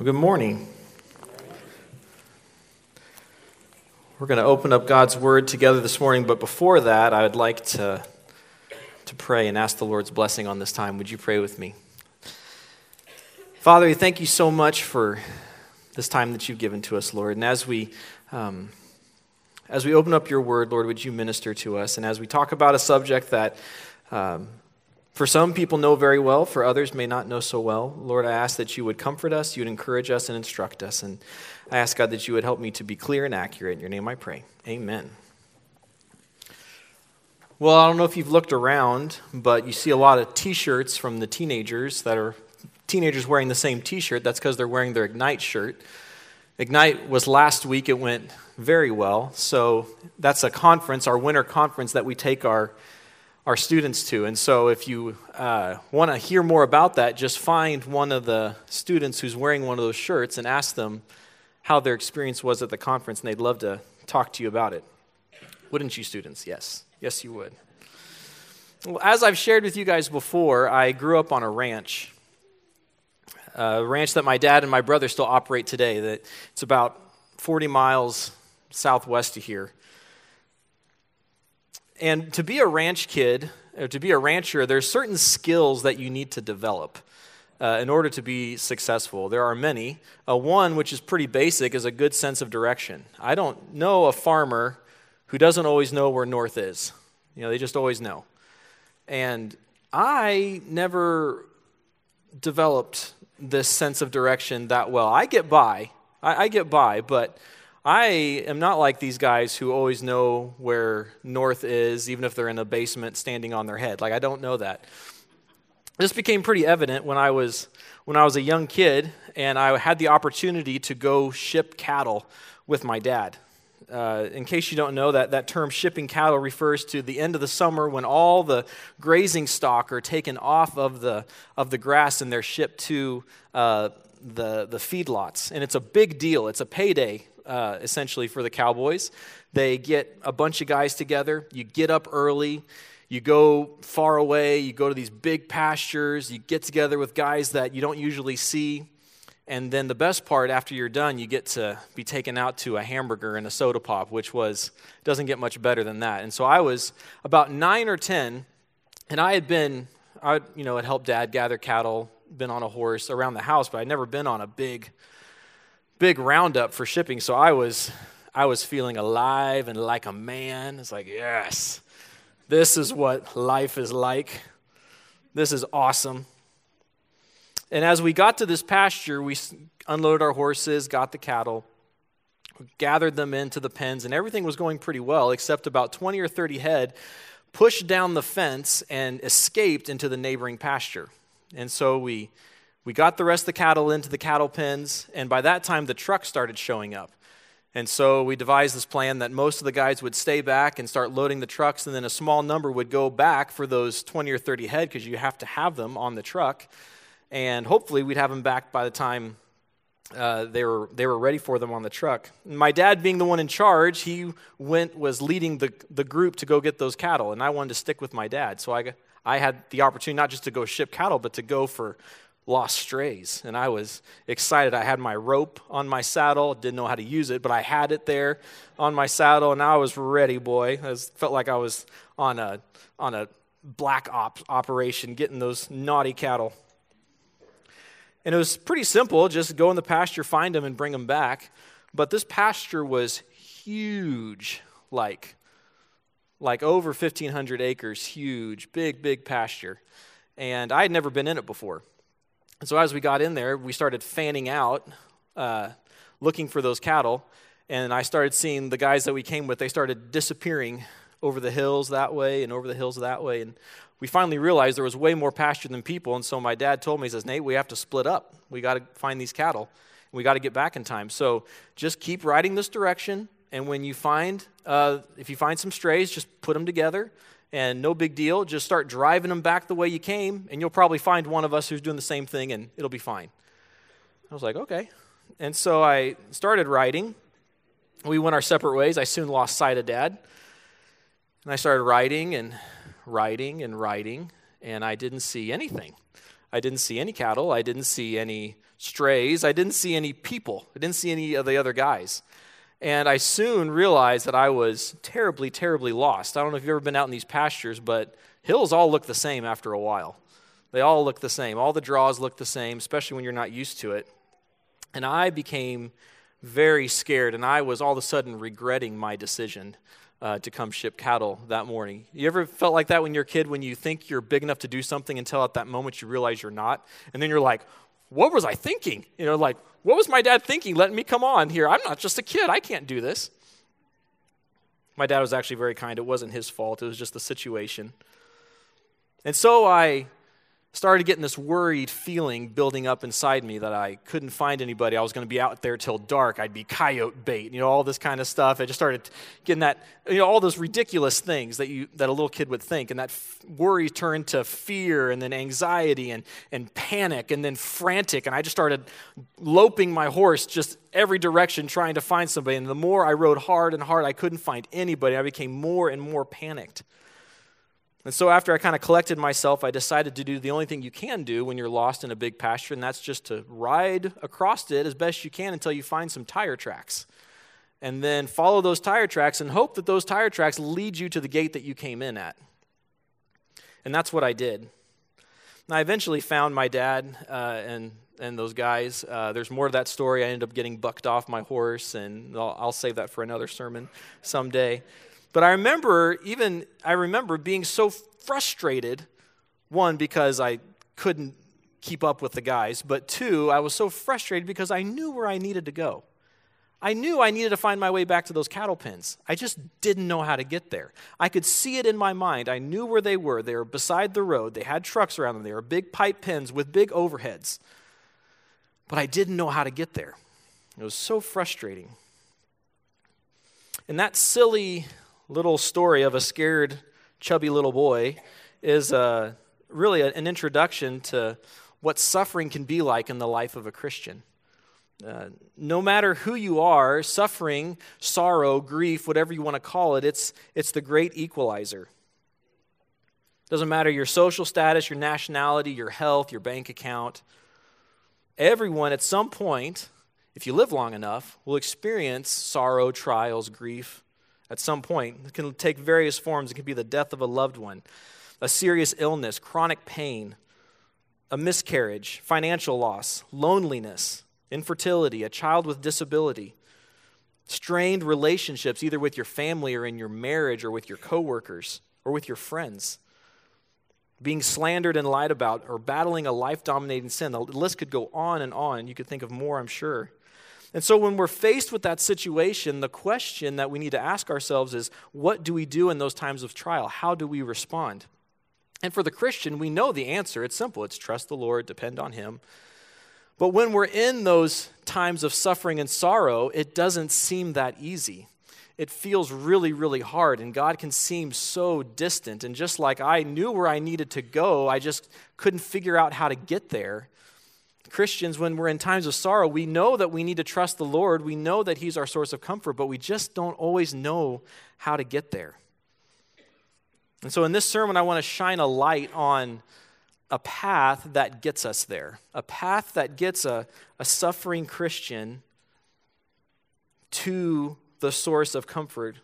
Well, good morning. We're going to open up God's Word together this morning, but before that, I would like to, to pray and ask the Lord's blessing on this time. Would you pray with me? Father, we thank you so much for this time that you've given to us, Lord. And as we, um, as we open up your Word, Lord, would you minister to us? And as we talk about a subject that um, for some people know very well, for others may not know so well. Lord, I ask that you would comfort us, you would encourage us and instruct us. And I ask, God, that you would help me to be clear and accurate. In your name I pray. Amen. Well, I don't know if you've looked around, but you see a lot of t shirts from the teenagers that are teenagers wearing the same t shirt. That's because they're wearing their Ignite shirt. Ignite was last week, it went very well. So that's a conference, our winter conference that we take our our students to. And so, if you uh, want to hear more about that, just find one of the students who's wearing one of those shirts and ask them how their experience was at the conference, and they'd love to talk to you about it. Wouldn't you, students? Yes. Yes, you would. Well, as I've shared with you guys before, I grew up on a ranch. A ranch that my dad and my brother still operate today. That it's about 40 miles southwest of here. And to be a ranch kid, or to be a rancher, there's certain skills that you need to develop uh, in order to be successful. There are many. Uh, one, which is pretty basic, is a good sense of direction. I don't know a farmer who doesn't always know where north is. You know, they just always know. And I never developed this sense of direction that well. I get by. I, I get by, but I am not like these guys who always know where north is, even if they're in a basement standing on their head. Like, I don't know that. This became pretty evident when I was, when I was a young kid and I had the opportunity to go ship cattle with my dad. Uh, in case you don't know, that, that term shipping cattle refers to the end of the summer when all the grazing stock are taken off of the, of the grass and they're shipped to uh, the, the feedlots. And it's a big deal, it's a payday uh, essentially for the Cowboys. They get a bunch of guys together. You get up early. You go far away. You go to these big pastures. You get together with guys that you don't usually see. And then the best part, after you're done, you get to be taken out to a hamburger and a soda pop, which was doesn't get much better than that. And so I was about nine or ten, and I had been, I you know, had helped Dad gather cattle, been on a horse around the house, but I'd never been on a big big roundup for shipping, so I was I was feeling alive and like a man. It's like, yes, this is what life is like. This is awesome. And as we got to this pasture, we unloaded our horses, got the cattle, gathered them into the pens, and everything was going pretty well, except about 20 or 30 head pushed down the fence and escaped into the neighboring pasture. And so we we got the rest of the cattle into the cattle pens, and by that time the trucks started showing up. And so we devised this plan that most of the guys would stay back and start loading the trucks, and then a small number would go back for those 20 or 30 head because you have to have them on the truck. And hopefully we'd have them back by the time uh, they, were, they were ready for them on the truck. My dad, being the one in charge, he went, was leading the, the group to go get those cattle, and I wanted to stick with my dad. So I, I had the opportunity not just to go ship cattle, but to go for lost strays. And I was excited. I had my rope on my saddle, didn't know how to use it, but I had it there on my saddle, and I was ready, boy. I was, felt like I was on a, on a black ops operation getting those naughty cattle. And it was pretty simple just go in the pasture, find them, and bring them back. But this pasture was huge, like, like over 1,500 acres, huge, big, big pasture. And I had never been in it before. And so as we got in there, we started fanning out, uh, looking for those cattle. And I started seeing the guys that we came with, they started disappearing over the hills that way and over the hills that way. And we finally realized there was way more pasture than people. And so my dad told me, he says, Nate, we have to split up. We got to find these cattle. We got to get back in time. So just keep riding this direction. And when you find, uh, if you find some strays, just put them together and no big deal. Just start driving them back the way you came, and you'll probably find one of us who's doing the same thing, and it'll be fine. I was like, okay. And so I started writing. We went our separate ways. I soon lost sight of dad. And I started writing and writing and writing, and I didn't see anything. I didn't see any cattle. I didn't see any strays. I didn't see any people. I didn't see any of the other guys. And I soon realized that I was terribly, terribly lost. I don't know if you've ever been out in these pastures, but hills all look the same after a while. They all look the same. All the draws look the same, especially when you're not used to it. And I became very scared, and I was all of a sudden regretting my decision uh, to come ship cattle that morning. You ever felt like that when you're a kid, when you think you're big enough to do something until at that moment you realize you're not? And then you're like, what was I thinking? You know, like, what was my dad thinking letting me come on here? I'm not just a kid. I can't do this. My dad was actually very kind. It wasn't his fault, it was just the situation. And so I started getting this worried feeling building up inside me that I couldn't find anybody. I was going to be out there till dark. I'd be coyote bait, you know, all this kind of stuff. I just started getting that, you know, all those ridiculous things that you that a little kid would think, and that f- worry turned to fear, and then anxiety, and and panic, and then frantic, and I just started loping my horse just every direction trying to find somebody. And the more I rode hard and hard, I couldn't find anybody. I became more and more panicked. And so, after I kind of collected myself, I decided to do the only thing you can do when you're lost in a big pasture, and that's just to ride across it as best you can until you find some tire tracks. And then follow those tire tracks and hope that those tire tracks lead you to the gate that you came in at. And that's what I did. And I eventually found my dad uh, and, and those guys. Uh, there's more to that story. I ended up getting bucked off my horse, and I'll, I'll save that for another sermon someday. But I remember even I remember being so frustrated one because I couldn't keep up with the guys, but two, I was so frustrated because I knew where I needed to go. I knew I needed to find my way back to those cattle pens. I just didn't know how to get there. I could see it in my mind. I knew where they were. They were beside the road. They had trucks around them. They were big pipe pens with big overheads. But I didn't know how to get there. It was so frustrating. And that silly little story of a scared, chubby little boy is uh, really an introduction to what suffering can be like in the life of a Christian. Uh, no matter who you are, suffering, sorrow, grief, whatever you want to call it, it's, it's the great equalizer. Doesn't matter your social status, your nationality, your health, your bank account. Everyone at some point, if you live long enough, will experience sorrow, trials, grief, at some point. It can take various forms. It can be the death of a loved one, a serious illness, chronic pain, a miscarriage, financial loss, loneliness, infertility, a child with disability, strained relationships, either with your family or in your marriage or with your coworkers or with your friends, being slandered and lied about, or battling a life dominating sin. The list could go on and on. You could think of more, I'm sure. And so, when we're faced with that situation, the question that we need to ask ourselves is what do we do in those times of trial? How do we respond? And for the Christian, we know the answer. It's simple it's trust the Lord, depend on Him. But when we're in those times of suffering and sorrow, it doesn't seem that easy. It feels really, really hard, and God can seem so distant. And just like I knew where I needed to go, I just couldn't figure out how to get there. Christians, when we're in times of sorrow, we know that we need to trust the Lord. We know that He's our source of comfort, but we just don't always know how to get there. And so in this sermon, I want to shine a light on a path that gets us there, a path that gets a, a suffering Christian to the source of comfort,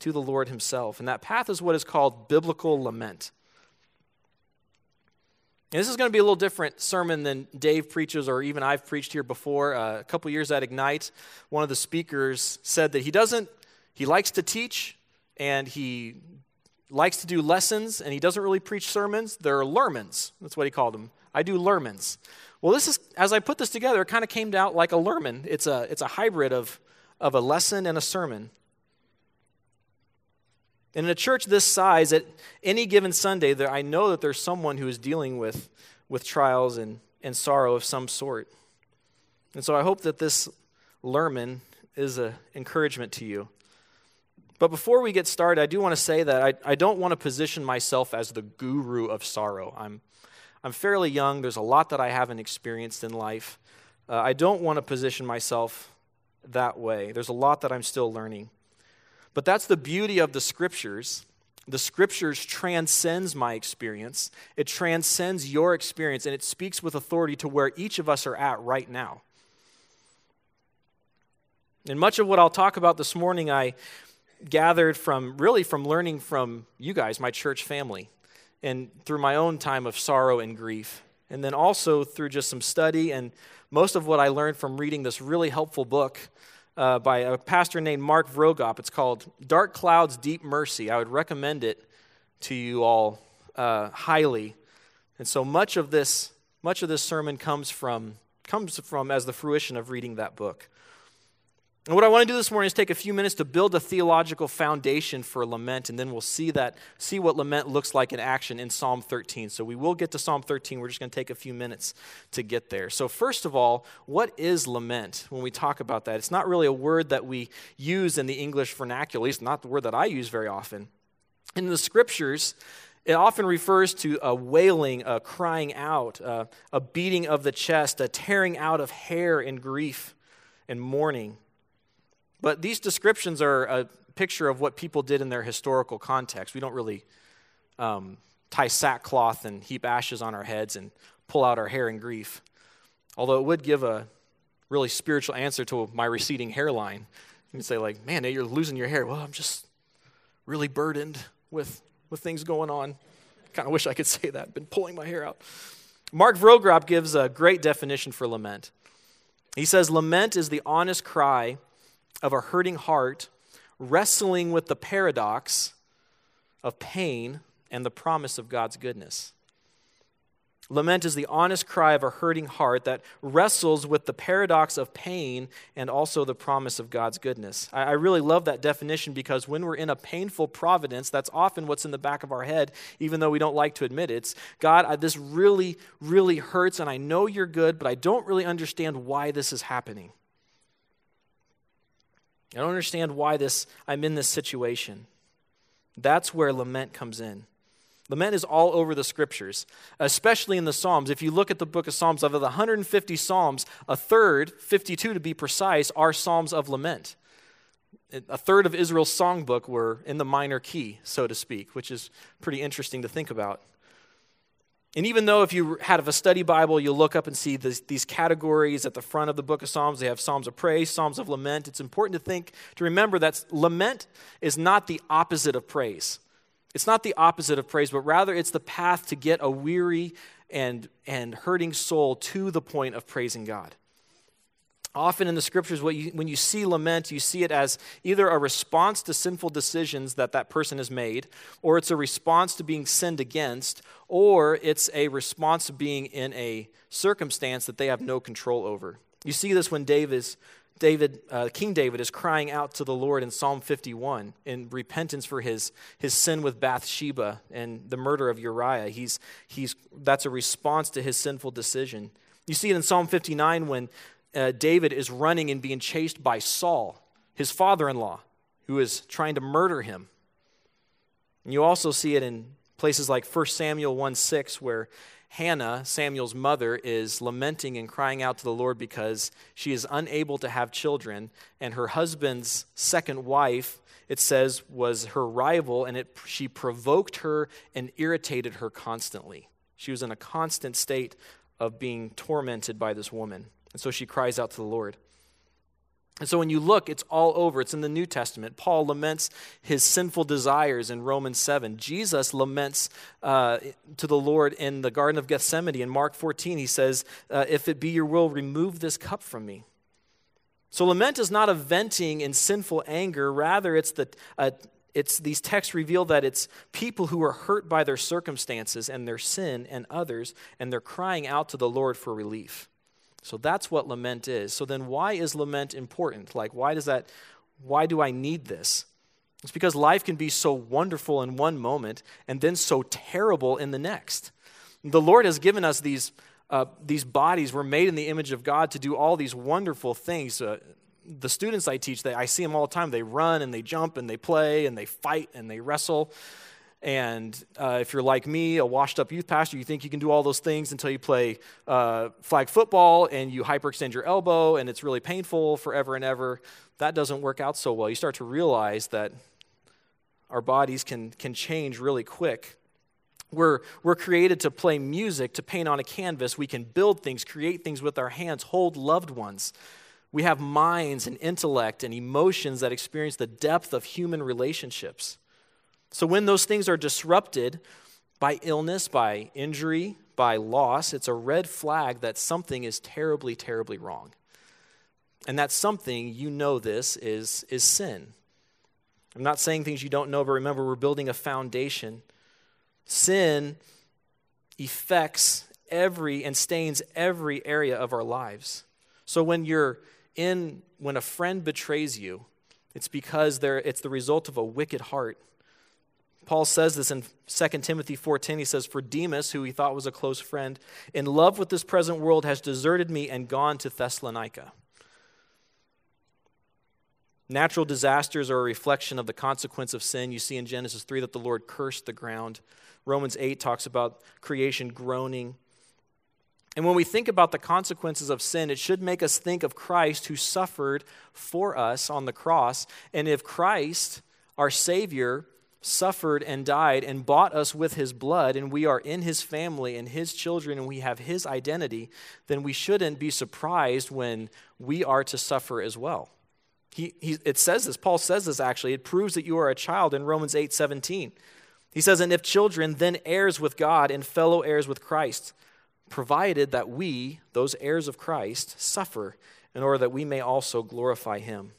to the Lord Himself. And that path is what is called biblical lament. And this is going to be a little different sermon than Dave preaches or even I've preached here before. Uh, a couple years at Ignite, one of the speakers said that he doesn't, he likes to teach and he likes to do lessons and he doesn't really preach sermons. They're lermons. That's what he called them. I do lermons. Well, this is, as I put this together, it kind of came out like a lermon. It's a, it's a hybrid of, of a lesson and a sermon. And in a church this size, at any given Sunday, there, I know that there's someone who is dealing with, with trials and, and sorrow of some sort. And so I hope that this lermon is an encouragement to you. But before we get started, I do want to say that I, I don't want to position myself as the guru of sorrow. I'm, I'm fairly young, there's a lot that I haven't experienced in life. Uh, I don't want to position myself that way. There's a lot that I'm still learning. But that's the beauty of the scriptures The scriptures transcends my experience. It transcends your experience and it speaks with authority to where each of us are at right now. And much of what I'll talk about this morning I gathered from really from learning from you guys, my church family, and through my own time of sorrow and grief. And then also through just some study and most of what I learned from reading this really helpful book uh, by a pastor named Mark Vroegop. It's called Dark Clouds, Deep Mercy. I would recommend it to you all uh, highly. And so much of this, much of this sermon comes from, comes from as the fruition of reading that book. And what I want to do this morning is take a few minutes to build a theological foundation for lament, and then we'll see that, see what lament looks like in action in Psalm 13. So we will get to Psalm 13. We're just going to take a few minutes to get there. So first of all, what is lament? When we talk about that, it's not really a word that we use in the English vernacular, at least not the word that I use very often. In the scriptures, it often refers to a wailing, a crying out, a, a beating of the chest, a tearing out of hair in grief and mourning. But these descriptions are a picture of what people did in their historical context. We don't really um, tie sackcloth and heap ashes on our heads and pull out our hair in grief. Although it would give a really spiritual answer to my receding hairline. You say, like, man, you're losing your hair. Well, I'm just really burdened with, with things going on. Kind of wish I could say that. Been pulling my hair out. Mark Vroegop gives a great definition for lament. He says, Lament is the honest cry of a hurting heart wrestling with the paradox of pain and the promise of God's goodness. Lament is the honest cry of a hurting heart that wrestles with the paradox of pain and also the promise of God's goodness. I, really love that definition because when we're in a painful providence, that's often what's in the back of our head, even though we don't like to admit it. It's God, I, this really, really hurts, and I know you're good, but I don't really understand why this is happening. I don't understand why this I'm in this situation. That's where lament comes in. Lament is all over the scriptures, especially in the Psalms. If you look at the book of Psalms, of the 150 Psalms, a third, 52 to be precise, are Psalms of lament. A third of Israel's songbook were in the minor key, so to speak, which is pretty interesting to think about. And even though if you had a study Bible, you'll look up and see this, these categories at the front of the book of Psalms. They have Psalms of praise, Psalms of lament. It's important to think, to remember that lament is not the opposite of praise. It's not the opposite of praise, but rather it's the path to get a weary and, and hurting soul to the point of praising God. Often in the scriptures, you, when you see lament, you see it as either a response to sinful decisions that that person has made, or it's a response to being sinned against, or it's a response to being in a circumstance that they have no control over. You see this when David, David uh, King David is crying out to the Lord in Psalm 51 in repentance for his, his sin with Bathsheba and the murder of Uriah. He's, he's, that's a response to his sinful decision. You see it in Psalm 59 when uh, David is running and being chased by Saul, his father in law, who is trying to murder him. And you also see it in places like 1 Samuel 1 6, where Hannah, Samuel's mother, is lamenting and crying out to the Lord because she is unable to have children, and her husband's second wife, it says, was her rival, and it, she provoked her and irritated her constantly. She was in a constant state of being tormented by this woman. And so she cries out to the Lord. And so when you look, it's all over. It's in the New Testament. Paul laments his sinful desires in Romans 7. Jesus laments uh, to the Lord in the Garden of Gethsemane. In Mark 14, he says, uh, If it be your will, remove this cup from me. So lament is not a venting in sinful anger. Rather, it's, the, uh, it's these texts reveal that it's people who are hurt by their circumstances and their sin and others, and they're crying out to the Lord for relief. So that's what lament is. So then why is lament important? Like why does that why do I need this? It's because life can be so wonderful in one moment and then so terrible in the next. The Lord has given us these uh, these bodies were made in the image of God to do all these wonderful things. Uh, the students I teach, they, I see them all the time. They run and they jump and they play and they fight and they wrestle. And uh, if you're like me, a washed up youth pastor, you think you can do all those things until you play uh, flag football and you hyperextend your elbow and it's really painful forever and ever. That doesn't work out so well. You start to realize that our bodies can, can change really quick. We're, we're created to play music, to paint on a canvas. We can build things, create things with our hands, hold loved ones. We have minds and intellect and emotions that experience the depth of human relationships. So when those things are disrupted by illness, by injury, by loss, it's a red flag that something is terribly, terribly wrong. And that something, you know this, is, is sin. I'm not saying things you don't know, but remember, we're building a foundation. Sin affects every and stains every area of our lives. So when you're in, when a friend betrays you, it's because there it's the result of a wicked heart. Paul says this in 2 Timothy 4:10. He says, "For Demas, who he thought was a close friend, in love with this present world, has deserted me and gone to Thessalonica." Natural disasters are a reflection of the consequence of sin. You see in Genesis 3 that the Lord cursed the ground. Romans 8 talks about creation groaning. And when we think about the consequences of sin, it should make us think of Christ who suffered for us on the cross. And if Christ, our Savior, suffered and died and bought us with his blood, and we are in his family and his children, and we have his identity, then we shouldn't be surprised when we are to suffer as well. He, he, it says this, Paul says this actually. It proves that you are a child in Romans 8 17. He says, And if children, then heirs with God and fellow heirs with Christ, provided that we, those heirs of Christ, suffer in order that we may also glorify him.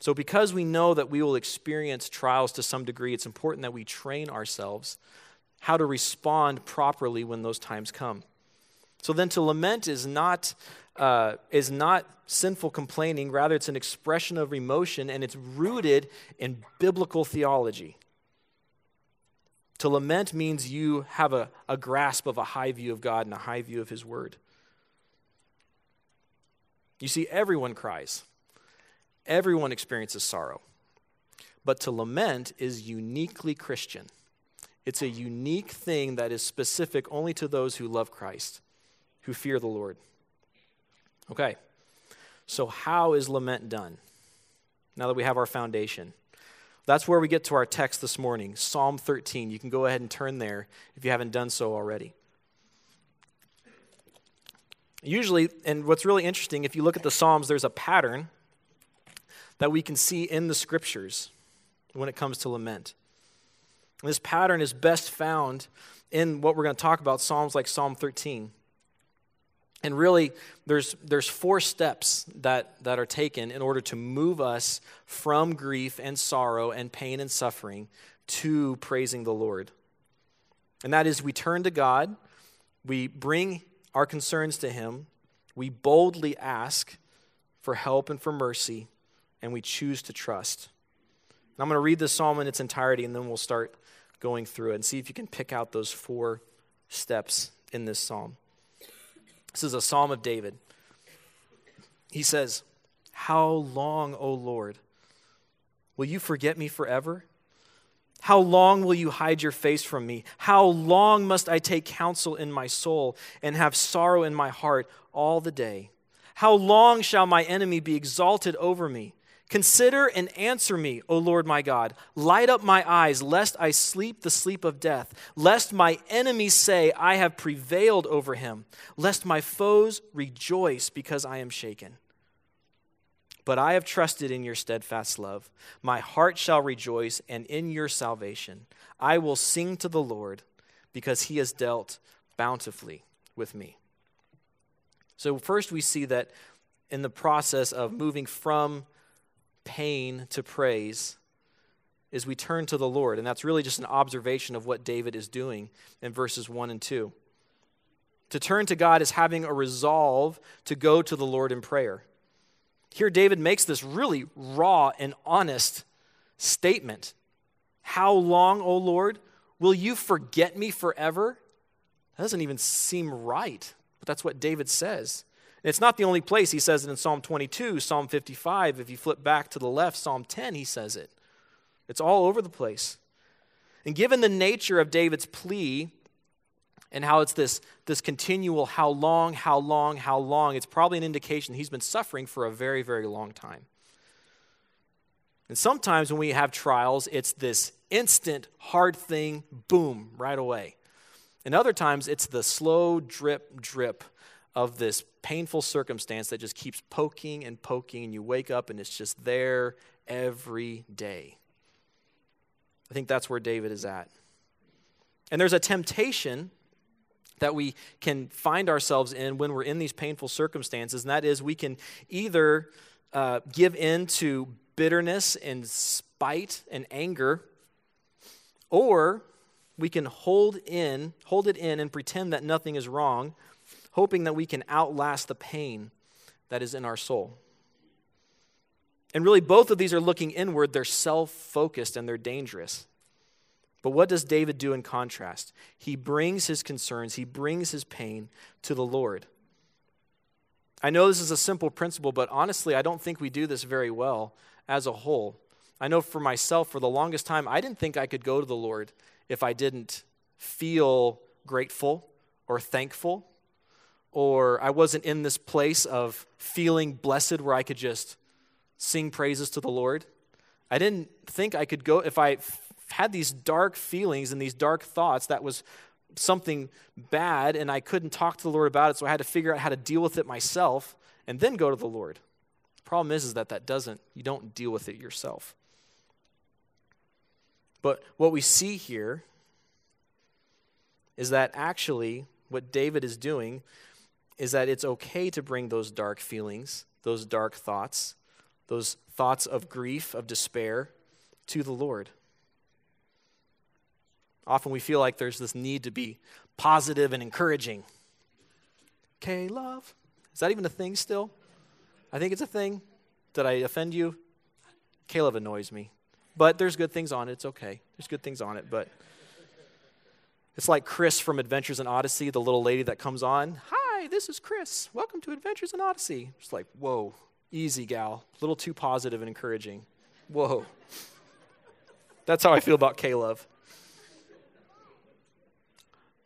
So, because we know that we will experience trials to some degree, it's important that we train ourselves how to respond properly when those times come. So, then to lament is not uh, is not sinful complaining, rather, it's an expression of emotion and it's rooted in biblical theology. To lament means you have a, a grasp of a high view of God and a high view of His Word. You see, everyone cries, everyone experiences sorrow. But to lament is uniquely Christian. It's a unique thing that is specific only to those who love Christ, who fear the Lord. Okay, so how is lament done? Now that we have our foundation. That's where we get to our text this morning, Psalm 13. You can go ahead and turn there if you haven't done so already. Usually, and what's really interesting, if you look at the Psalms, there's a pattern that we can see in the scriptures when it comes to lament. This pattern is best found in what we're going to talk about, Psalms like Psalm 13. And really, there's, there's four steps that, that are taken in order to move us from grief and sorrow and pain and suffering to praising the Lord. And that is, we turn to God, we bring our concerns to Him, we boldly ask for help and for mercy, and we choose to trust. And I'm going to read this psalm in its entirety, and then we'll start going through it and see if you can pick out those four steps in this psalm. This is a psalm of David. He says, How long, O Lord, will you forget me forever? How long will you hide your face from me? How long must I take counsel in my soul and have sorrow in my heart all the day? How long shall my enemy be exalted over me? Consider and answer me, O Lord my God. Light up my eyes, lest I sleep the sleep of death, lest my enemies say, I have prevailed over him, lest my foes rejoice because I am shaken. But I have trusted in your steadfast love. My heart shall rejoice, and in your salvation I will sing to the Lord, because he has dealt bountifully with me. So, first, we see that in the process of moving from pain to praise is we turn to the Lord. And that's really just an observation of what David is doing in verses 1 and 2. To turn to God is having a resolve to go to the Lord in prayer. Here, David makes this really raw and honest statement How long, O Lord, will you forget me forever? That doesn't even seem right, but that's what David says. It's not the only place he says it in Psalm 22, Psalm 55. If you flip back to the left, Psalm 10, he says it. It's all over the place. And given the nature of David's plea and how it's this, this continual how long, how long, how long, it's probably an indication he's been suffering for a very, very long time. And sometimes when we have trials, it's this instant hard thing, boom, right away. And other times it's the slow drip, drip of this painful circumstance that just keeps poking and poking, and you wake up and it's just there every day. I think that's where David is at. And there's a temptation that we can find ourselves in when we're in these painful circumstances, and that is we can either uh, give in to bitterness and spite and anger, or we can hold in, hold it in and pretend that nothing is wrong, hoping that we can outlast the pain that is in our soul. And really, both of these are looking inward. They're self focused and they're dangerous. But what does David do in contrast? He brings his concerns, he brings his pain to the Lord. I know this is a simple principle, but honestly, I don't think we do this very well as a whole. I know for myself, for the longest time, I didn't think I could go to the Lord if I didn't feel grateful or thankful, or I wasn't in this place of feeling blessed where I could just sing praises to the Lord. I didn't think I could go if I had these dark feelings and these dark thoughts that was something bad and I couldn't talk to the Lord about it, so I had to figure out how to deal with it myself and then go to the Lord. The problem is, is that that doesn't, you don't deal with it yourself. But what we see here is that actually what David is doing is that it's okay to bring those dark feelings, those dark thoughts, those thoughts of grief, of despair to the Lord. Often we feel like there's this need to be positive and encouraging. K love. Is that even a thing still? I think it's a thing. Did I offend you? K-LOVE annoys me. But there's good things on it. It's okay. There's good things on it. But it's like Chris from Adventures in Odyssey, the little lady that comes on. Hi, this is Chris. Welcome to Adventures in Odyssey. It's like, whoa, easy gal. A little too positive and encouraging. Whoa. That's how I feel about K-LOVE.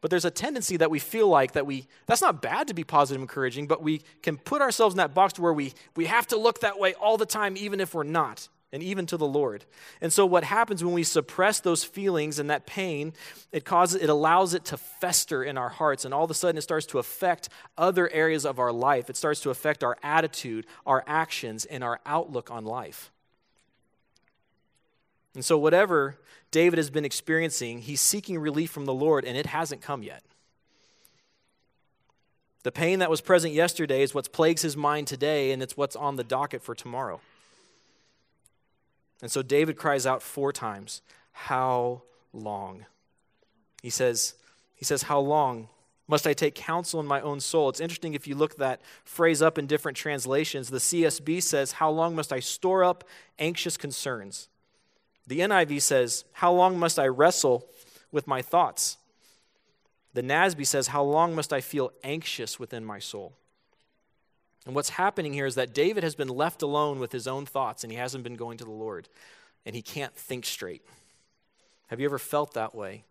But there's a tendency that we feel like that we, that's not bad to be positive and encouraging, but we can put ourselves in that box to where we, we have to look that way all the time, even if we're not, and even to the Lord. And so what happens when we suppress those feelings and that pain, it causes, it allows it to fester in our hearts, and all of a sudden it starts to affect other areas of our life. It starts to affect our attitude, our actions, and our outlook on life. And so, whatever David has been experiencing, he's seeking relief from the Lord, and it hasn't come yet. The pain that was present yesterday is what plagues his mind today, and it's what's on the docket for tomorrow. And so David cries out four times, How long? He says, he says, How long must I take counsel in my own soul? It's interesting if you look that phrase up in different translations. The CSB says, How long must I store up anxious concerns? The NIV says, How long must I wrestle with my thoughts? The NASB says, How long must I feel anxious within my soul? And what's happening here is that David has been left alone with his own thoughts and he hasn't been going to the Lord and he can't think straight. Have you ever felt that way?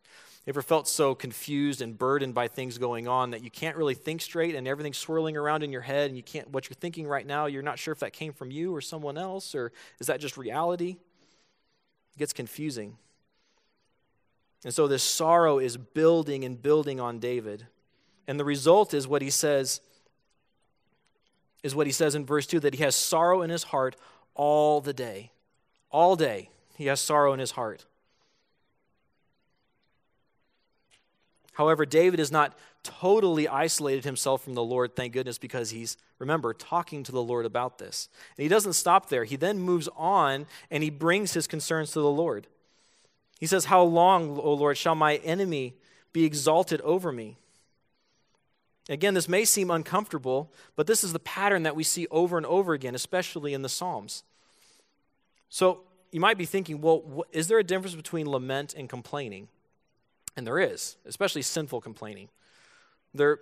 Ever felt so confused and burdened by things going on that you can't really think straight and everything's swirling around in your head and you can't what you're thinking right now, you're not sure if that came from you or someone else or is that just reality? It gets confusing. And so this sorrow is building and building on David. And the result is what he says is what he says in verse 2 that he has sorrow in his heart all the day. All day he has sorrow in his heart. However, David has not totally isolated himself from the Lord, thank goodness, because he's, remember, talking to the Lord about this. And he doesn't stop there. He then moves on and he brings his concerns to the Lord. He says, How long, O Lord, shall my enemy be exalted over me? Again, this may seem uncomfortable, but this is the pattern that we see over and over again, especially in the Psalms. So you might be thinking, well, is there a difference between lament and complaining? And there is, especially sinful complaining. There,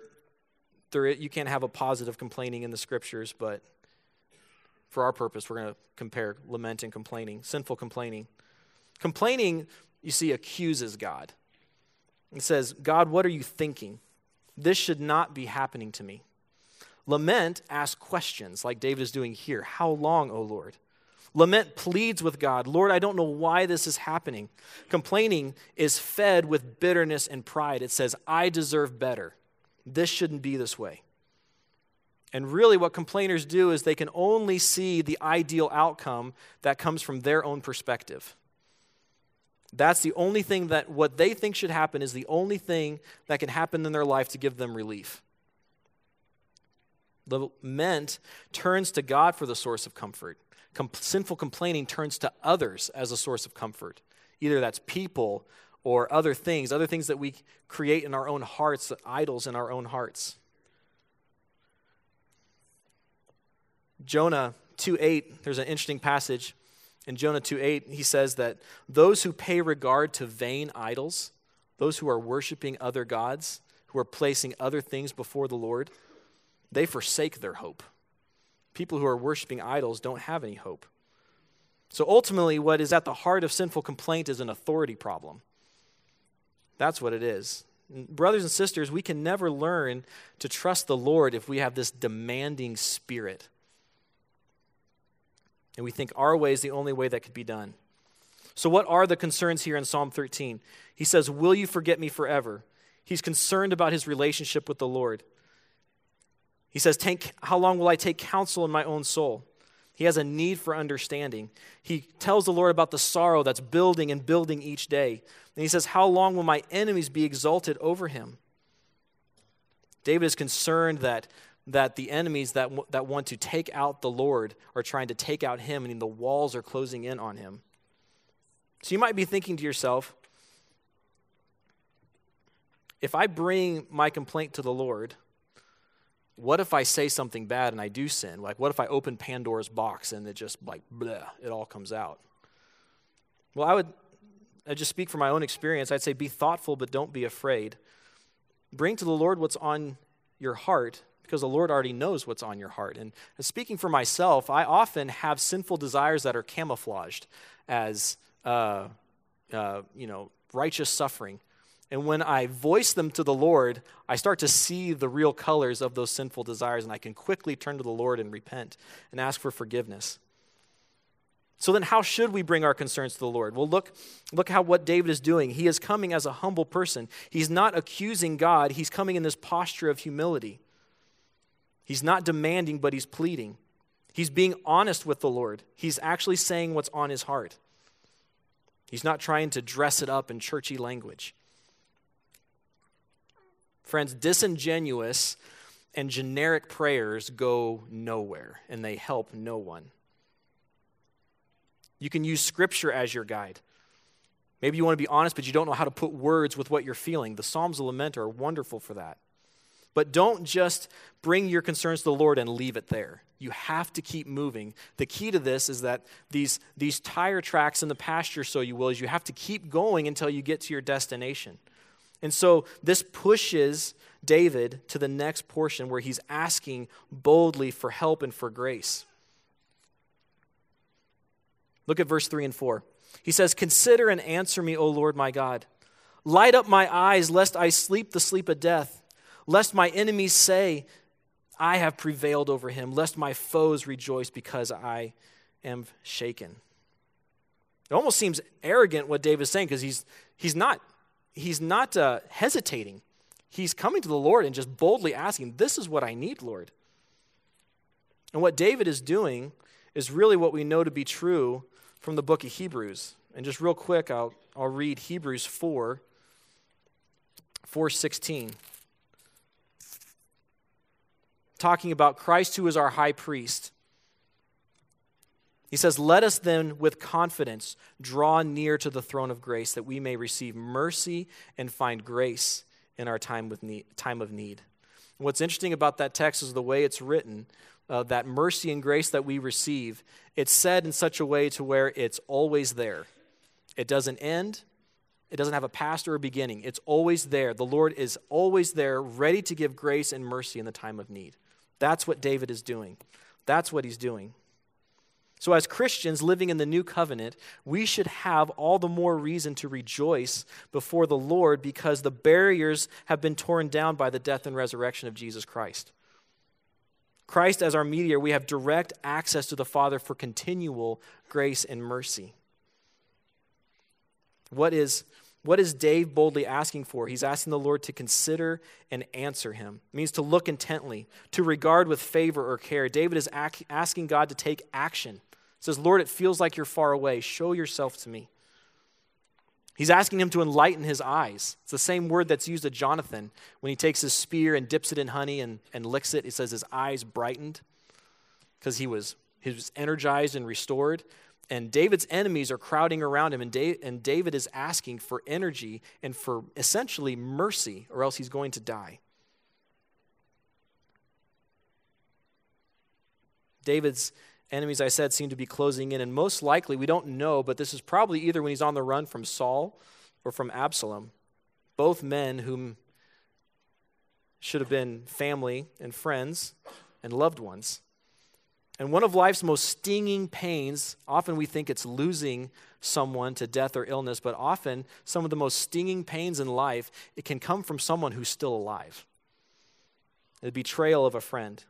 there, you can't have a positive complaining in the scriptures, but for our purpose, we're going to compare lament and complaining, sinful complaining. Complaining, you see, accuses God. It says, God, what are you thinking? This should not be happening to me. Lament asks questions, like David is doing here How long, O Lord? Lament pleads with God Lord, I don't know why this is happening. Complaining is fed with bitterness and pride. It says, I deserve better. This shouldn't be this way. And really, what complainers do is they can only see the ideal outcome that comes from their own perspective. That's the only thing that what they think should happen is the only thing that can happen in their life to give them relief. Lament turns to God for the source of comfort. Com- sinful complaining turns to others as a source of comfort. Either that's people or other things, other things that we create in our own hearts, idols in our own hearts. Jonah 2 8, there's an interesting passage. In Jonah 2 8, he says that those who pay regard to vain idols, those who are worshiping other gods, who are placing other things before the Lord, they forsake their hope. People who are worshiping idols don't have any hope. So ultimately, what is at the heart of sinful complaint is an authority problem. That's what it is. Brothers and sisters, we can never learn to trust the Lord if we have this demanding spirit. And we think our way is the only way that could be done. So, what are the concerns here in Psalm 13? He says, Will you forget me forever? He's concerned about his relationship with the Lord. He says, How long will I take counsel in my own soul? He has a need for understanding. He tells the Lord about the sorrow that's building and building each day. And he says, How long will my enemies be exalted over him? David is concerned that, that the enemies that, that want to take out the Lord are trying to take out him, and the walls are closing in on him. So you might be thinking to yourself, if I bring my complaint to the Lord, what if I say something bad and I do sin? Like, what if I open Pandora's box and it just, like, bleh, it all comes out? Well, I would I just speak from my own experience. I'd say be thoughtful, but don't be afraid. Bring to the Lord what's on your heart because the Lord already knows what's on your heart. And speaking for myself, I often have sinful desires that are camouflaged as, uh, uh, you know, righteous suffering. And when I voice them to the Lord, I start to see the real colors of those sinful desires, and I can quickly turn to the Lord and repent and ask for forgiveness. So then how should we bring our concerns to the Lord? Well, look look how what David is doing. He is coming as a humble person. He's not accusing God, he's coming in this posture of humility. He's not demanding, but he's pleading. He's being honest with the Lord. He's actually saying what's on his heart. He's not trying to dress it up in churchy language. Friends, disingenuous and generic prayers go nowhere and they help no one. You can use scripture as your guide. Maybe you want to be honest, but you don't know how to put words with what you're feeling. The Psalms of Lament are wonderful for that. But don't just bring your concerns to the Lord and leave it there. You have to keep moving. The key to this is that these, these tire tracks in the pasture, so you will, is you have to keep going until you get to your destination. And so this pushes David to the next portion where he's asking boldly for help and for grace. Look at verse 3 and 4. He says, Consider and answer me, O Lord my God. Light up my eyes, lest I sleep the sleep of death, lest my enemies say, I have prevailed over him, lest my foes rejoice because I am shaken. It almost seems arrogant what David's saying because he's, he's not he's not uh, hesitating. He's coming to the Lord and just boldly asking, This is what I need, Lord. And what David is doing is really what we know to be true from the book of Hebrews. And just real quick, I'll, I'll read Hebrews 4 416. Talking about Christ who is our high priest. He says, Let us then with confidence draw near to the throne of grace that we may receive mercy and find grace in our time, with need, time of need. What's interesting about that text is the way it's written. Uh, that mercy and grace that we receive, it's said in such a way to where it's always there. It doesn't end, it doesn't have a past or a beginning. It's always there. The Lord is always there, ready to give grace and mercy in the time of need. That's what David is doing. That's what he's doing. So, as Christians living in the new covenant, we should have all the more reason to rejoice before the Lord because the barriers have been torn down by the death and resurrection of Jesus Christ. Christ as our mediator, we have direct access to the Father for continual grace and mercy. What is, what is Dave boldly asking for? He's asking the Lord to consider and answer him. It means to look intently, to regard with favor or care. David is ac- asking God to take action. He says, Lord, it feels like you're far away. Show yourself to me. He's asking him to enlighten his eyes. It's the same word that's used of Jonathan when he takes his spear and dips it in honey and, and licks it. He says his eyes brightened because he was, he was energized and restored. And David's enemies are crowding around him, and, and David is asking for energy and for essentially mercy, or else he's going to die. David's enemies, I said, seem to be closing in. And most likely, we don't know, but this is probably either when he's on the run from Saul or from Absalom. Both men whom should have been family and friends and loved ones. And one of life's most stinging pains, often we think it's losing someone to death or illness, but often some of the most stinging pains in life, it can come from someone who's still alive. The betrayal of a friend,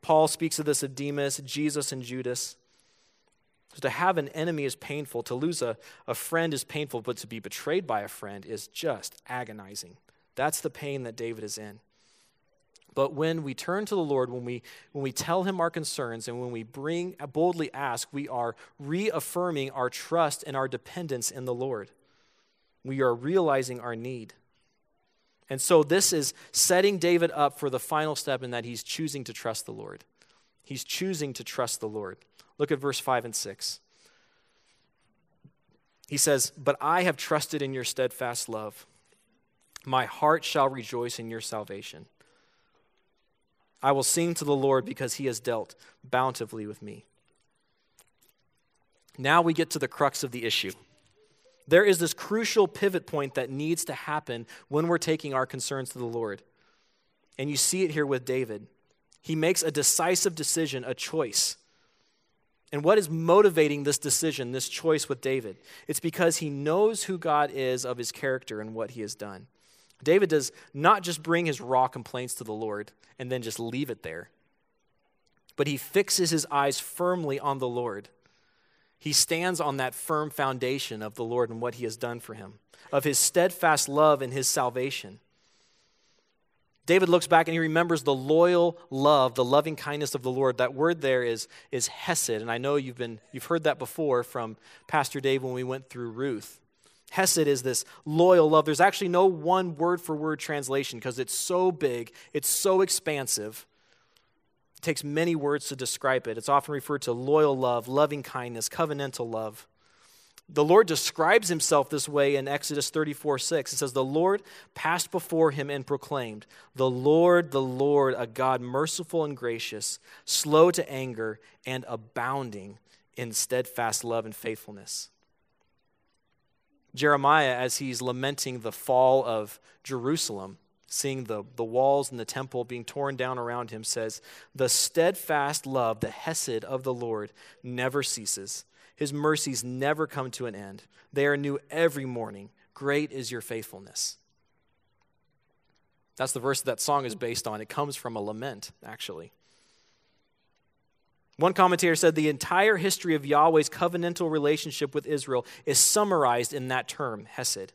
Paul speaks of this of Demas, Jesus, and Judas. So to have an enemy is painful. To lose a, a friend is painful, but to be betrayed by a friend is just agonizing. That's the pain that David is in. But when we turn to the Lord, when we, when we tell him our concerns, and when we bring boldly ask, we are reaffirming our trust and our dependence in the Lord. We are realizing our need. And so this is setting David up for the final step in that he's choosing to trust the Lord. He's choosing to trust the Lord. Look at verse 5 and 6. He says, But I have trusted in your steadfast love. My heart shall rejoice in your salvation. I will sing to the Lord because he has dealt bountifully with me. Now we get to the crux of the issue. There is this crucial pivot point that needs to happen when we're taking our concerns to the Lord. And you see it here with David. He makes a decisive decision, a choice. And what is motivating this decision, this choice with David? It's because he knows who God is of his character and what he has done. David does not just bring his raw complaints to the Lord and then just leave it there, but he fixes his eyes firmly on the Lord. He stands on that firm foundation of the Lord and what he has done for him, of his steadfast love and his salvation. David looks back and he remembers the loyal love, the loving kindness of the Lord. That word there is, is hesed. And I know you've, been, you've heard that before from Pastor Dave when we went through Ruth. Hesed is this loyal love. There's actually no one word for word translation because it's so big, it's so expansive It takes many words to describe it. It's often referred to loyal love, loving kindness, covenantal love. The Lord describes himself this way in Exodus 34 6. It says, The Lord passed before him and proclaimed, The Lord, the Lord, a God merciful and gracious, slow to anger, and abounding in steadfast love and faithfulness. Jeremiah, as he's lamenting the fall of Jerusalem, seeing the, the walls and the temple being torn down around him, says, The steadfast love, the Hesed of the Lord, never ceases. His mercies never come to an end. They are new every morning. Great is your faithfulness. That's the verse that, that song is based on. It comes from a lament, actually. One commentator said the entire history of Yahweh's covenantal relationship with Israel is summarized in that term, Hesed.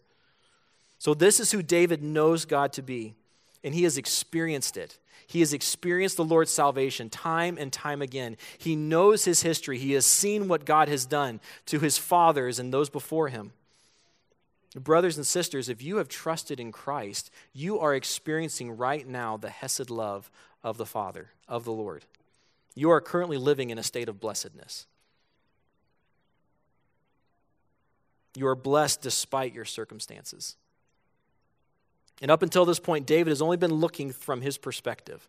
So, this is who David knows God to be, and he has experienced it. He has experienced the Lord's salvation time and time again. He knows his history. He has seen what God has done to his fathers and those before him. Brothers and sisters, if you have trusted in Christ, you are experiencing right now the Hesed love of the Father, of the Lord. You are currently living in a state of blessedness. You are blessed despite your circumstances. And up until this point, David has only been looking from his perspective.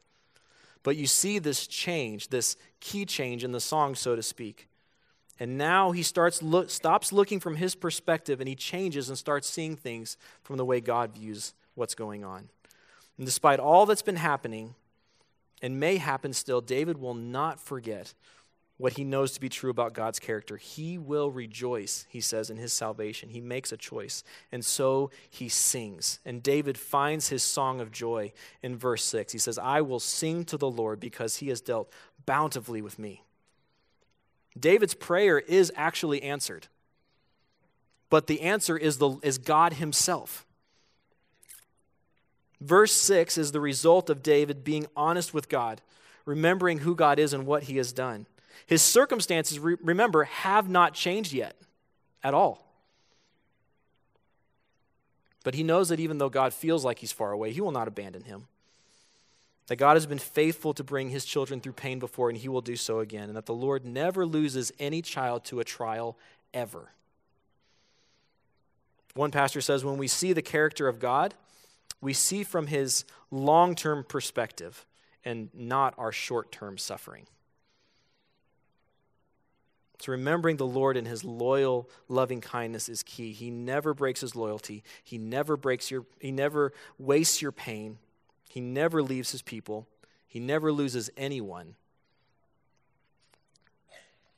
But you see this change, this key change in the song, so to speak. And now he starts look, stops looking from his perspective and he changes and starts seeing things from the way God views what's going on. And despite all that's been happening and may happen still, David will not forget what he knows to be true about God's character. He will rejoice, he says, in his salvation. He makes a choice. And so he sings. And David finds his song of joy in verse 6. He says, I will sing to the Lord because he has dealt bountifully with me. David's prayer is actually answered. But the answer is, the, is God himself. Verse 6 is the result of David being honest with God, remembering who God is and what he has done. His circumstances, remember, have not changed yet at all. But he knows that even though God feels like he's far away, he will not abandon him. That God has been faithful to bring his children through pain before, and he will do so again. And that the Lord never loses any child to a trial ever. One pastor says when we see the character of God, we see from his long term perspective and not our short term suffering. So, remembering the Lord and his loyal, loving kindness is key. He never breaks his loyalty. He never breaks your, he never wastes your pain. He never leaves his people. He never loses anyone.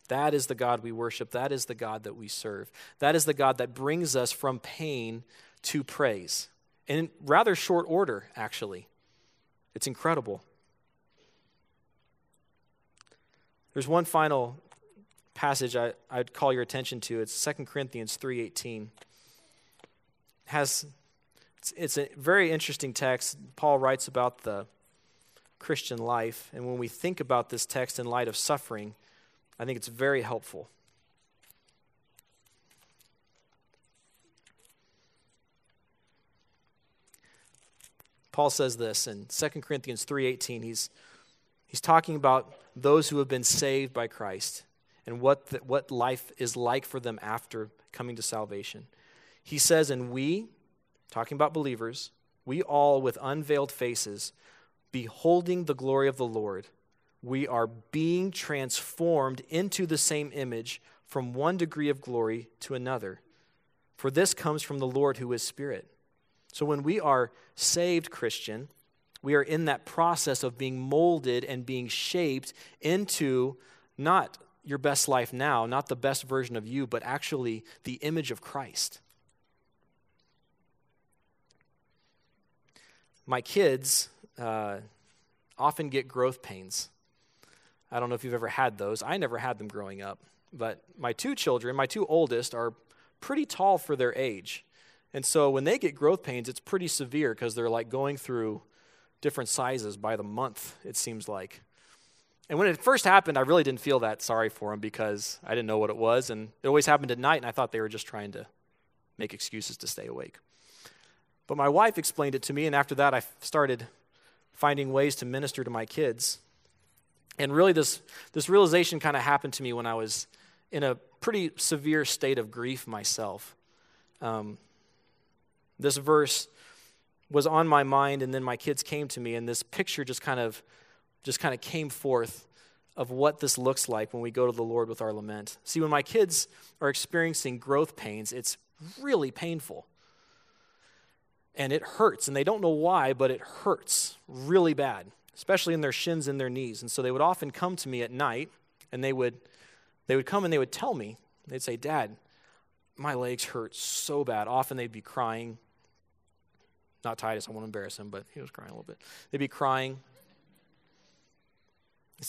That is the God we worship. That is the God that we serve. That is the God that brings us from pain to praise. In rather short order, actually. It's incredible. There's one final passage I, would call your attention to. It's 2 Corinthians 3.18. Has, it's, it's a very interesting text. Paul writes about the Christian life. And when we think about this text in light of suffering, I think it's very helpful. Paul says this in 2 Corinthians 3:18 he's he's talking about those who have been saved by Christ and what, the, what life is like for them after coming to salvation. He says, And we, talking about believers, we all with unveiled faces, beholding the glory of the Lord, we are being transformed into the same image from one degree of glory to another. For this comes from the Lord who is Spirit. So when we are saved, Christian, we are in that process of being molded and being shaped into not your best life now, not the best version of you, but actually the image of Christ. My kids uh, often get growth pains. I don't know if you've ever had those. I never had them growing up. But my two children, my two oldest, are pretty tall for their age. And so when they get growth pains, it's pretty severe because they're like going through different sizes by the month, it seems like. And when it first happened, I really didn't feel that sorry for them because I didn't know what it was. And it always happened at night, and I thought they were just trying to make excuses to stay awake. But my wife explained it to me, and after that, I started finding ways to minister to my kids. And really, this, this realization kind of happened to me when I was in a pretty severe state of grief myself. Um, this verse was on my mind, and then my kids came to me, and this picture just kind of just kind of came forth of what this looks like when we go to the Lord with our lament. See, when my kids are experiencing growth pains, it's really painful. And it hurts, and they don't know why, but it hurts really bad, especially in their shins and their knees. And so they would often come to me at night, and they would, they would come and they would tell me, they'd say, Dad, my legs hurt so bad. Often they'd be crying. Not Titus, I won't embarrass him, but he was crying a little bit. They'd be crying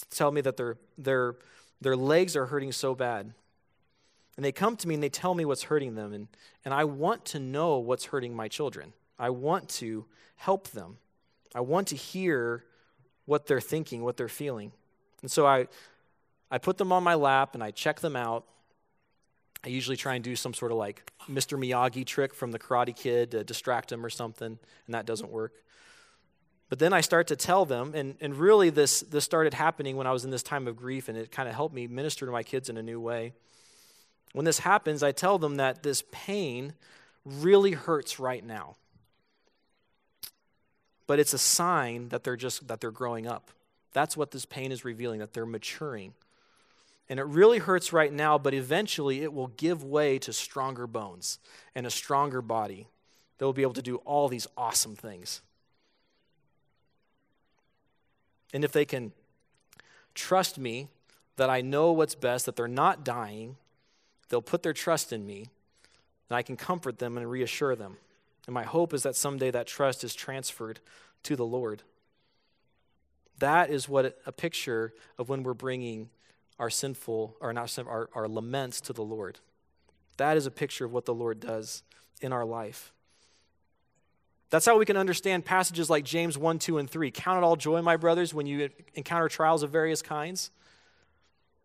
tell me that their, their, their legs are hurting so bad. And they come to me and they tell me what's hurting them. And, and I want to know what's hurting my children. I want to help them. I want to hear what they're thinking, what they're feeling. And so I, I put them on my lap and I check them out. I usually try and do some sort of like Mr. Miyagi trick from the Karate Kid to distract them or something, and that doesn't work. But then I start to tell them, and, and really this, this started happening when I was in this time of grief, and it kind of helped me minister to my kids in a new way. When this happens, I tell them that this pain really hurts right now. But it's a sign that they're just that they're growing up. That's what this pain is revealing, that they're maturing. And it really hurts right now, but eventually it will give way to stronger bones and a stronger body that will be able to do all these awesome things. And if they can trust me that I know what's best, that they're not dying. They'll put their trust in me, and I can comfort them and reassure them. And my hope is that someday that trust is transferred to the Lord. That is what a picture of when we're bringing our sinful, or not our, our laments to the Lord. That is a picture of what the Lord does in our life. That's how we can understand passages like James 1, 2, and 3. Count it all joy, my brothers, when you encounter trials of various kinds.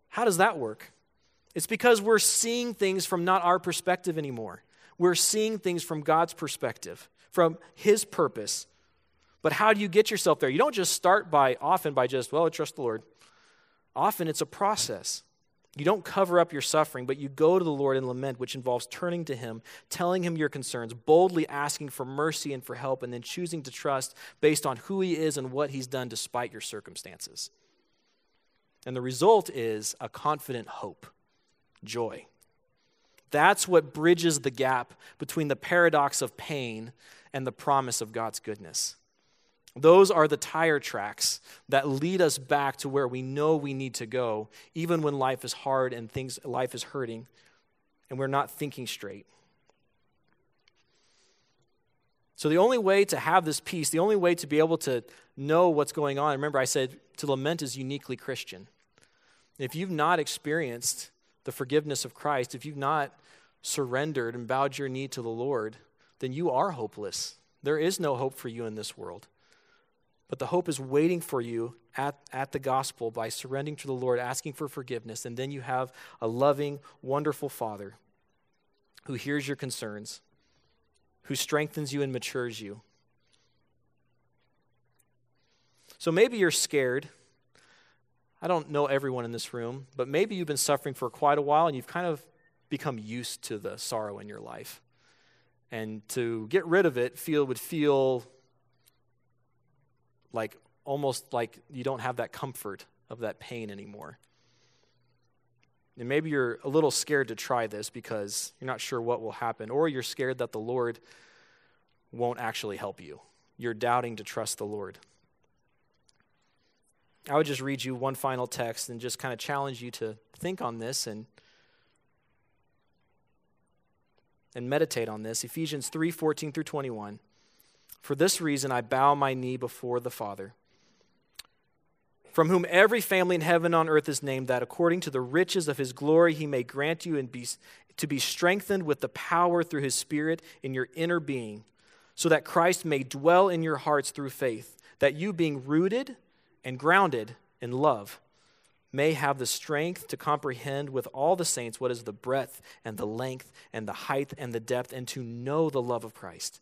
How does that work? It's because we're seeing things from not our perspective anymore. We're seeing things from God's perspective, from His purpose. But how do you get yourself there? You don't just start by, often by just, well, trust the Lord. Often it's a process. You don't cover up your suffering, but you go to the Lord and lament, which involves turning to Him, telling Him your concerns, boldly asking for mercy and for help, and then choosing to trust based on who He is and what He's done despite your circumstances. And the result is a confident hope, joy. That's what bridges the gap between the paradox of pain and the promise of God's goodness. Those are the tire tracks that lead us back to where we know we need to go, even when life is hard and things life is hurting and we're not thinking straight. So the only way to have this peace, the only way to be able to know what's going on, remember I said to lament is uniquely Christian. If you've not experienced the forgiveness of Christ, if you've not surrendered and bowed your knee to the Lord, then you are hopeless. There is no hope for you in this world. But the hope is waiting for you at, at the gospel by surrendering to the Lord, asking for forgiveness. And then you have a loving, wonderful Father who hears your concerns, who strengthens you and matures you. So maybe you're scared. I don't know everyone in this room, but maybe you've been suffering for quite a while and you've kind of become used to the sorrow in your life. And to get rid of it feel would feel like almost like you don't have that comfort of that pain anymore. And maybe you're a little scared to try this because you're not sure what will happen, or you're scared that the Lord won't actually help you. You're doubting to trust the Lord. I would just read you one final text and just kind of challenge you to think on this and and meditate on this. Ephesians 3 14 through 21. For this reason, I bow my knee before the Father, from whom every family in heaven and on earth is named, that according to the riches of his glory he may grant you and be, to be strengthened with the power through his Spirit in your inner being, so that Christ may dwell in your hearts through faith, that you, being rooted and grounded in love, may have the strength to comprehend with all the saints what is the breadth and the length and the height and the depth, and to know the love of Christ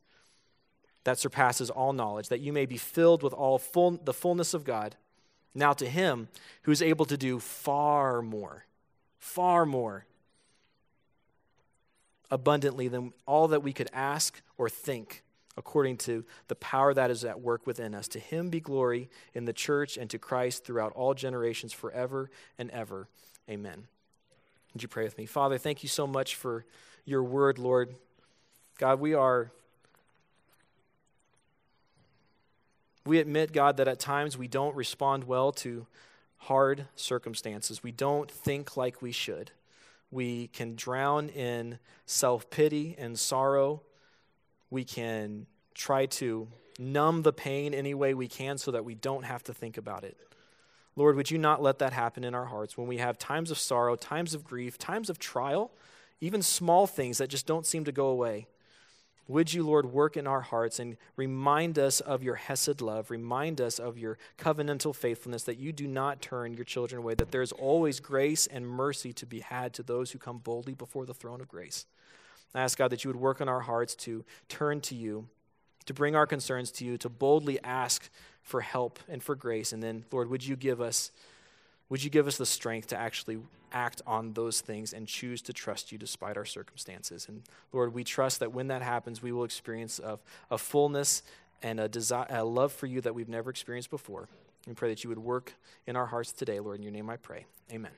that surpasses all knowledge, that you may be filled with all full, the fullness of God. Now to him who is able to do far more, far more abundantly than all that we could ask or think, according to the power that is at work within us. To him be glory in the church and to Christ throughout all generations, forever and ever. Amen. Would you pray with me? Father, thank you so much for your word, Lord. God, we are We admit, God, that at times we don't respond well to hard circumstances. We don't think like we should. We can drown in self pity and sorrow. We can try to numb the pain any way we can so that we don't have to think about it. Lord, would you not let that happen in our hearts when we have times of sorrow, times of grief, times of trial, even small things that just don't seem to go away? Would you, Lord, work in our hearts and remind us of your Hesed love, remind us of your covenantal faithfulness, that you do not turn your children away, that there is always grace and mercy to be had to those who come boldly before the throne of grace. I ask, God, that you would work in our hearts to turn to you, to bring our concerns to you, to boldly ask for help and for grace. And then, Lord, would you give us, would you give us the strength to actually act on those things and choose to trust you despite our circumstances. And Lord, we trust that when that happens, we will experience a, a fullness and a, desire, a love for you that we've never experienced before. We pray that you would work in our hearts today, Lord. In your name I pray. Amen.